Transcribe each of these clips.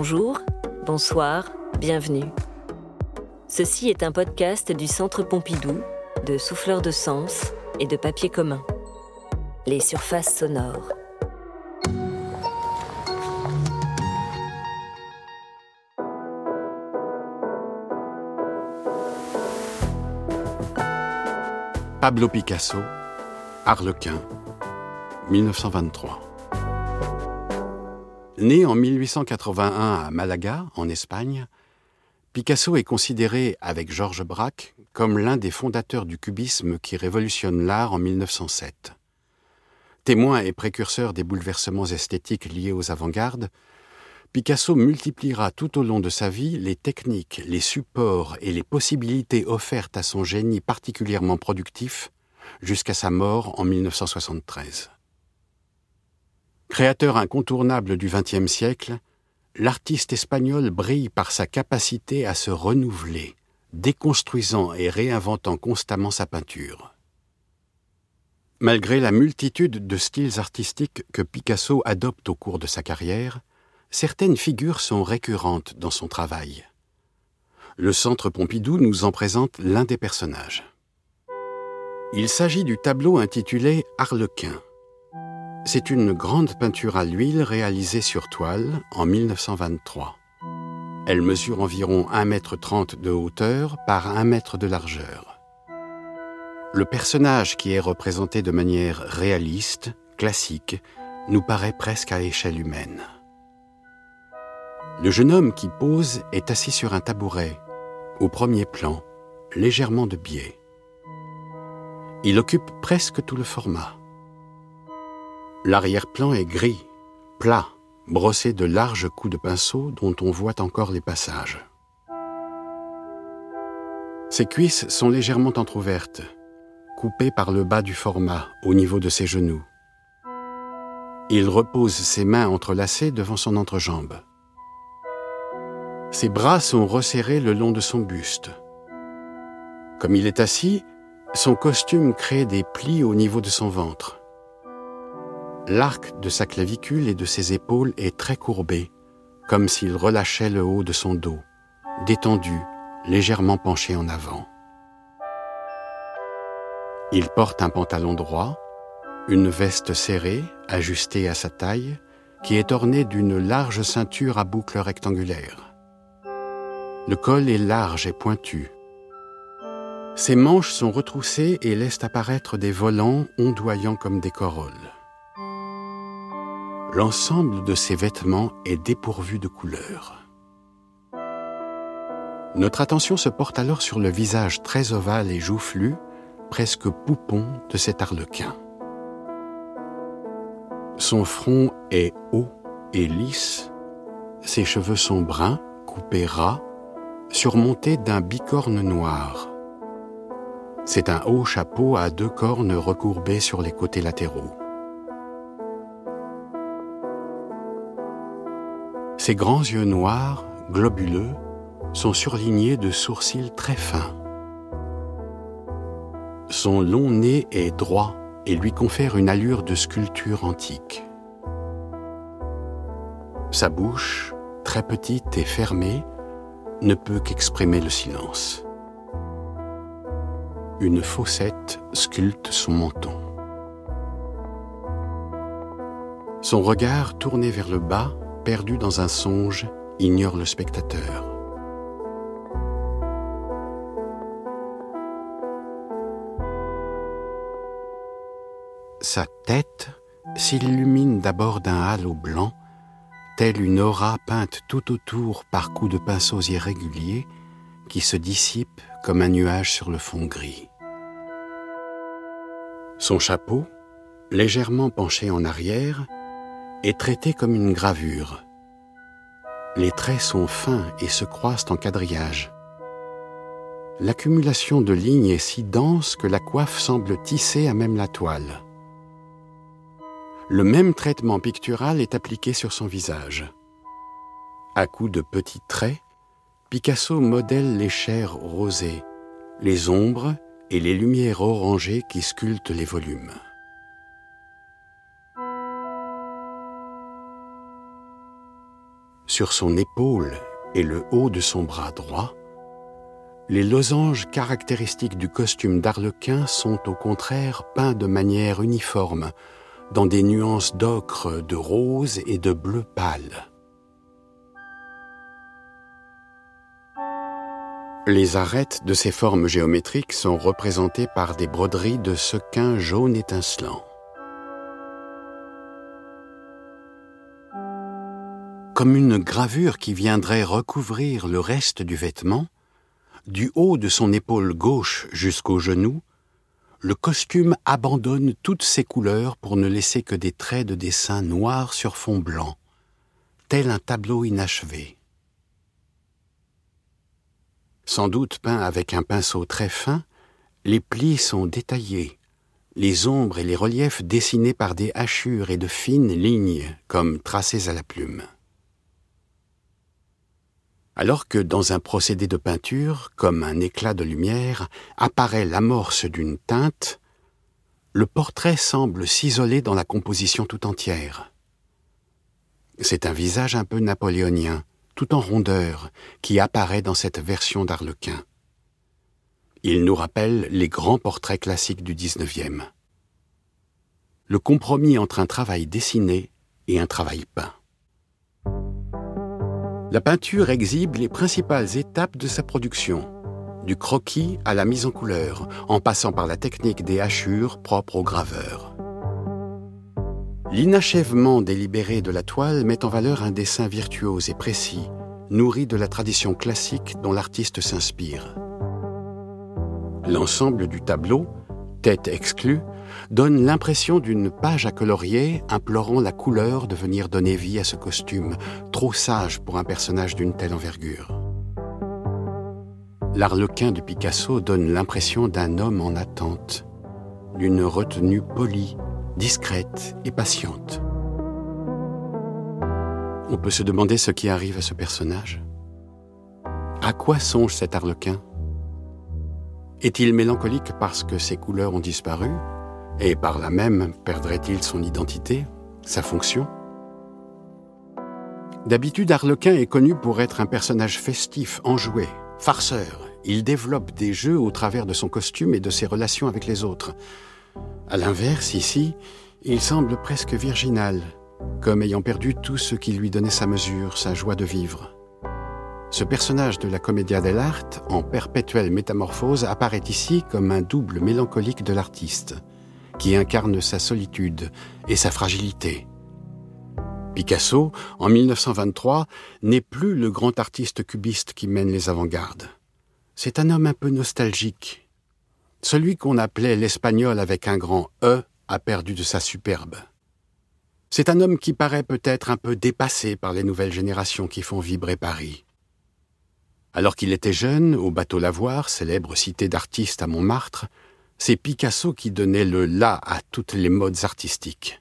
Bonjour, bonsoir, bienvenue. Ceci est un podcast du Centre Pompidou, de Souffleurs de Sens et de Papier commun. Les surfaces sonores. Pablo Picasso, Harlequin, 1923. Né en 1881 à Malaga, en Espagne, Picasso est considéré, avec Georges Braque, comme l'un des fondateurs du cubisme qui révolutionne l'art en 1907. Témoin et précurseur des bouleversements esthétiques liés aux avant-gardes, Picasso multipliera tout au long de sa vie les techniques, les supports et les possibilités offertes à son génie particulièrement productif jusqu'à sa mort en 1973. Créateur incontournable du XXe siècle, l'artiste espagnol brille par sa capacité à se renouveler, déconstruisant et réinventant constamment sa peinture. Malgré la multitude de styles artistiques que Picasso adopte au cours de sa carrière, certaines figures sont récurrentes dans son travail. Le Centre Pompidou nous en présente l'un des personnages. Il s'agit du tableau intitulé Harlequin. C'est une grande peinture à l'huile réalisée sur toile en 1923. Elle mesure environ 1,30 m de hauteur par 1 m de largeur. Le personnage qui est représenté de manière réaliste, classique, nous paraît presque à échelle humaine. Le jeune homme qui pose est assis sur un tabouret, au premier plan, légèrement de biais. Il occupe presque tout le format. L'arrière-plan est gris, plat, brossé de larges coups de pinceau dont on voit encore les passages. Ses cuisses sont légèrement entr'ouvertes, coupées par le bas du format, au niveau de ses genoux. Il repose ses mains entrelacées devant son entrejambe. Ses bras sont resserrés le long de son buste. Comme il est assis, son costume crée des plis au niveau de son ventre. L'arc de sa clavicule et de ses épaules est très courbé, comme s'il relâchait le haut de son dos, détendu, légèrement penché en avant. Il porte un pantalon droit, une veste serrée, ajustée à sa taille, qui est ornée d'une large ceinture à boucles rectangulaires. Le col est large et pointu. Ses manches sont retroussées et laissent apparaître des volants ondoyants comme des corolles. L'ensemble de ses vêtements est dépourvu de couleur. Notre attention se porte alors sur le visage très ovale et joufflu, presque poupon de cet arlequin. Son front est haut et lisse, ses cheveux sont bruns, coupés ras, surmontés d'un bicorne noir. C'est un haut chapeau à deux cornes recourbées sur les côtés latéraux. Ses grands yeux noirs, globuleux, sont surlignés de sourcils très fins. Son long nez est droit et lui confère une allure de sculpture antique. Sa bouche, très petite et fermée, ne peut qu'exprimer le silence. Une fossette sculpte son menton. Son regard tourné vers le bas perdu dans un songe, ignore le spectateur. Sa tête s'illumine d'abord d'un halo blanc, telle une aura peinte tout autour par coups de pinceaux irréguliers qui se dissipe comme un nuage sur le fond gris. Son chapeau, légèrement penché en arrière, est traité comme une gravure. Les traits sont fins et se croisent en quadrillage. L'accumulation de lignes est si dense que la coiffe semble tisser à même la toile. Le même traitement pictural est appliqué sur son visage. À coups de petits traits, Picasso modèle les chairs rosées, les ombres et les lumières orangées qui sculptent les volumes. Sur son épaule et le haut de son bras droit, les losanges caractéristiques du costume d'Arlequin sont au contraire peints de manière uniforme, dans des nuances d'ocre, de rose et de bleu pâle. Les arêtes de ces formes géométriques sont représentées par des broderies de sequins jaune étincelant. Comme une gravure qui viendrait recouvrir le reste du vêtement, du haut de son épaule gauche jusqu'au genou, le costume abandonne toutes ses couleurs pour ne laisser que des traits de dessin noirs sur fond blanc, tel un tableau inachevé. Sans doute peint avec un pinceau très fin, les plis sont détaillés, les ombres et les reliefs dessinés par des hachures et de fines lignes comme tracées à la plume alors que dans un procédé de peinture, comme un éclat de lumière, apparaît l'amorce d'une teinte, le portrait semble s'isoler dans la composition tout entière. C'est un visage un peu napoléonien, tout en rondeur, qui apparaît dans cette version d'Arlequin. Il nous rappelle les grands portraits classiques du XIXe. Le compromis entre un travail dessiné et un travail peint. La peinture exhibe les principales étapes de sa production, du croquis à la mise en couleur, en passant par la technique des hachures propres aux graveurs. L'inachèvement délibéré de la toile met en valeur un dessin virtuose et précis, nourri de la tradition classique dont l'artiste s'inspire. L'ensemble du tableau, tête exclue, donne l'impression d'une page à colorier implorant la couleur de venir donner vie à ce costume, trop sage pour un personnage d'une telle envergure. L'arlequin de Picasso donne l'impression d'un homme en attente, d'une retenue polie, discrète et patiente. On peut se demander ce qui arrive à ce personnage. À quoi songe cet arlequin? Est-il mélancolique parce que ses couleurs ont disparu et par là même, perdrait-il son identité, sa fonction? D'habitude, Arlequin est connu pour être un personnage festif, enjoué, farceur. Il développe des jeux au travers de son costume et de ses relations avec les autres. À l'inverse, ici, il semble presque virginal, comme ayant perdu tout ce qui lui donnait sa mesure, sa joie de vivre. Ce personnage de la Commedia dell'arte, en perpétuelle métamorphose, apparaît ici comme un double mélancolique de l'artiste qui incarne sa solitude et sa fragilité. Picasso, en 1923, n'est plus le grand artiste cubiste qui mène les avant-gardes. C'est un homme un peu nostalgique. Celui qu'on appelait l'espagnol avec un grand E a perdu de sa superbe. C'est un homme qui paraît peut-être un peu dépassé par les nouvelles générations qui font vibrer Paris. Alors qu'il était jeune, au bateau Lavoir, célèbre cité d'artistes à Montmartre, c'est Picasso qui donnait le là à toutes les modes artistiques.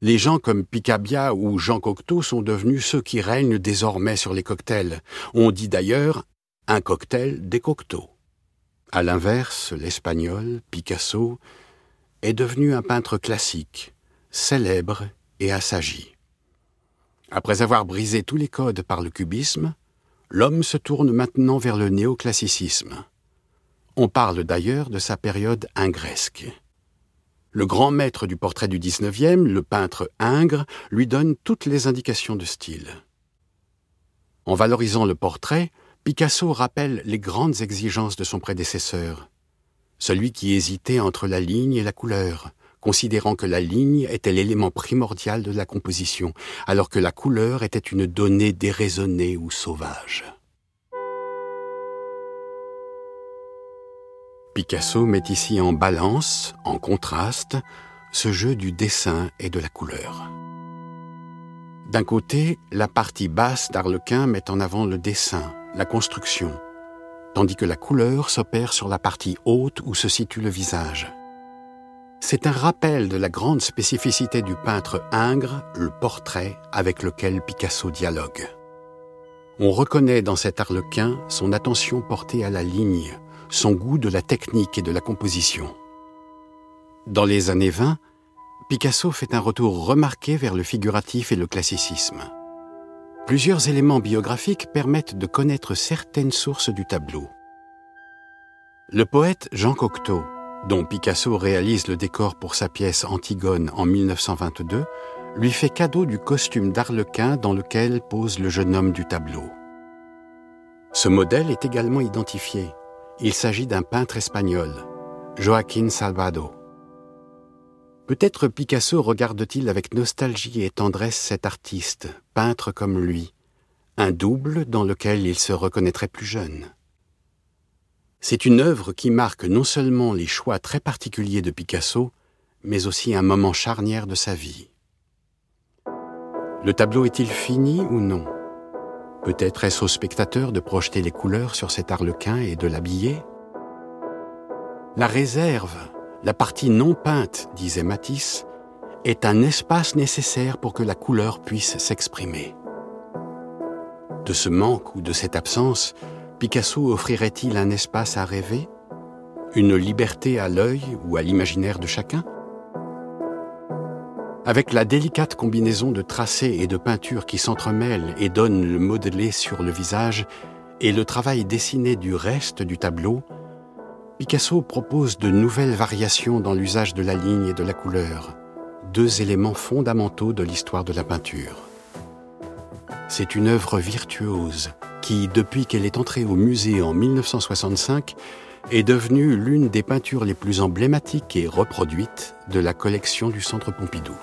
Les gens comme Picabia ou Jean Cocteau sont devenus ceux qui règnent désormais sur les cocktails. On dit d'ailleurs un cocktail des Cocteau. À l'inverse, l'espagnol, Picasso, est devenu un peintre classique, célèbre et assagi. Après avoir brisé tous les codes par le cubisme, l'homme se tourne maintenant vers le néoclassicisme. On parle d'ailleurs de sa période ingresque. Le grand maître du portrait du XIXe, le peintre Ingres, lui donne toutes les indications de style. En valorisant le portrait, Picasso rappelle les grandes exigences de son prédécesseur, celui qui hésitait entre la ligne et la couleur, considérant que la ligne était l'élément primordial de la composition, alors que la couleur était une donnée déraisonnée ou sauvage. Picasso met ici en balance, en contraste, ce jeu du dessin et de la couleur. D'un côté, la partie basse d'Arlequin met en avant le dessin, la construction, tandis que la couleur s'opère sur la partie haute où se situe le visage. C'est un rappel de la grande spécificité du peintre Ingres, le portrait avec lequel Picasso dialogue. On reconnaît dans cet arlequin son attention portée à la ligne, son goût de la technique et de la composition. Dans les années 20, Picasso fait un retour remarqué vers le figuratif et le classicisme. Plusieurs éléments biographiques permettent de connaître certaines sources du tableau. Le poète Jean Cocteau, dont Picasso réalise le décor pour sa pièce Antigone en 1922, lui fait cadeau du costume d'Arlequin dans lequel pose le jeune homme du tableau. Ce modèle est également identifié. Il s'agit d'un peintre espagnol, Joaquín Salvado. Peut-être Picasso regarde-t-il avec nostalgie et tendresse cet artiste, peintre comme lui, un double dans lequel il se reconnaîtrait plus jeune. C'est une œuvre qui marque non seulement les choix très particuliers de Picasso, mais aussi un moment charnière de sa vie. Le tableau est-il fini ou non? Peut-être est-ce au spectateur de projeter les couleurs sur cet arlequin et de l'habiller? La réserve, la partie non peinte, disait Matisse, est un espace nécessaire pour que la couleur puisse s'exprimer. De ce manque ou de cette absence, Picasso offrirait-il un espace à rêver Une liberté à l'œil ou à l'imaginaire de chacun? Avec la délicate combinaison de tracés et de peintures qui s'entremêlent et donnent le modelé sur le visage, et le travail dessiné du reste du tableau, Picasso propose de nouvelles variations dans l'usage de la ligne et de la couleur, deux éléments fondamentaux de l'histoire de la peinture. C'est une œuvre virtuose qui, depuis qu'elle est entrée au musée en 1965, est devenue l'une des peintures les plus emblématiques et reproduites de la collection du Centre Pompidou.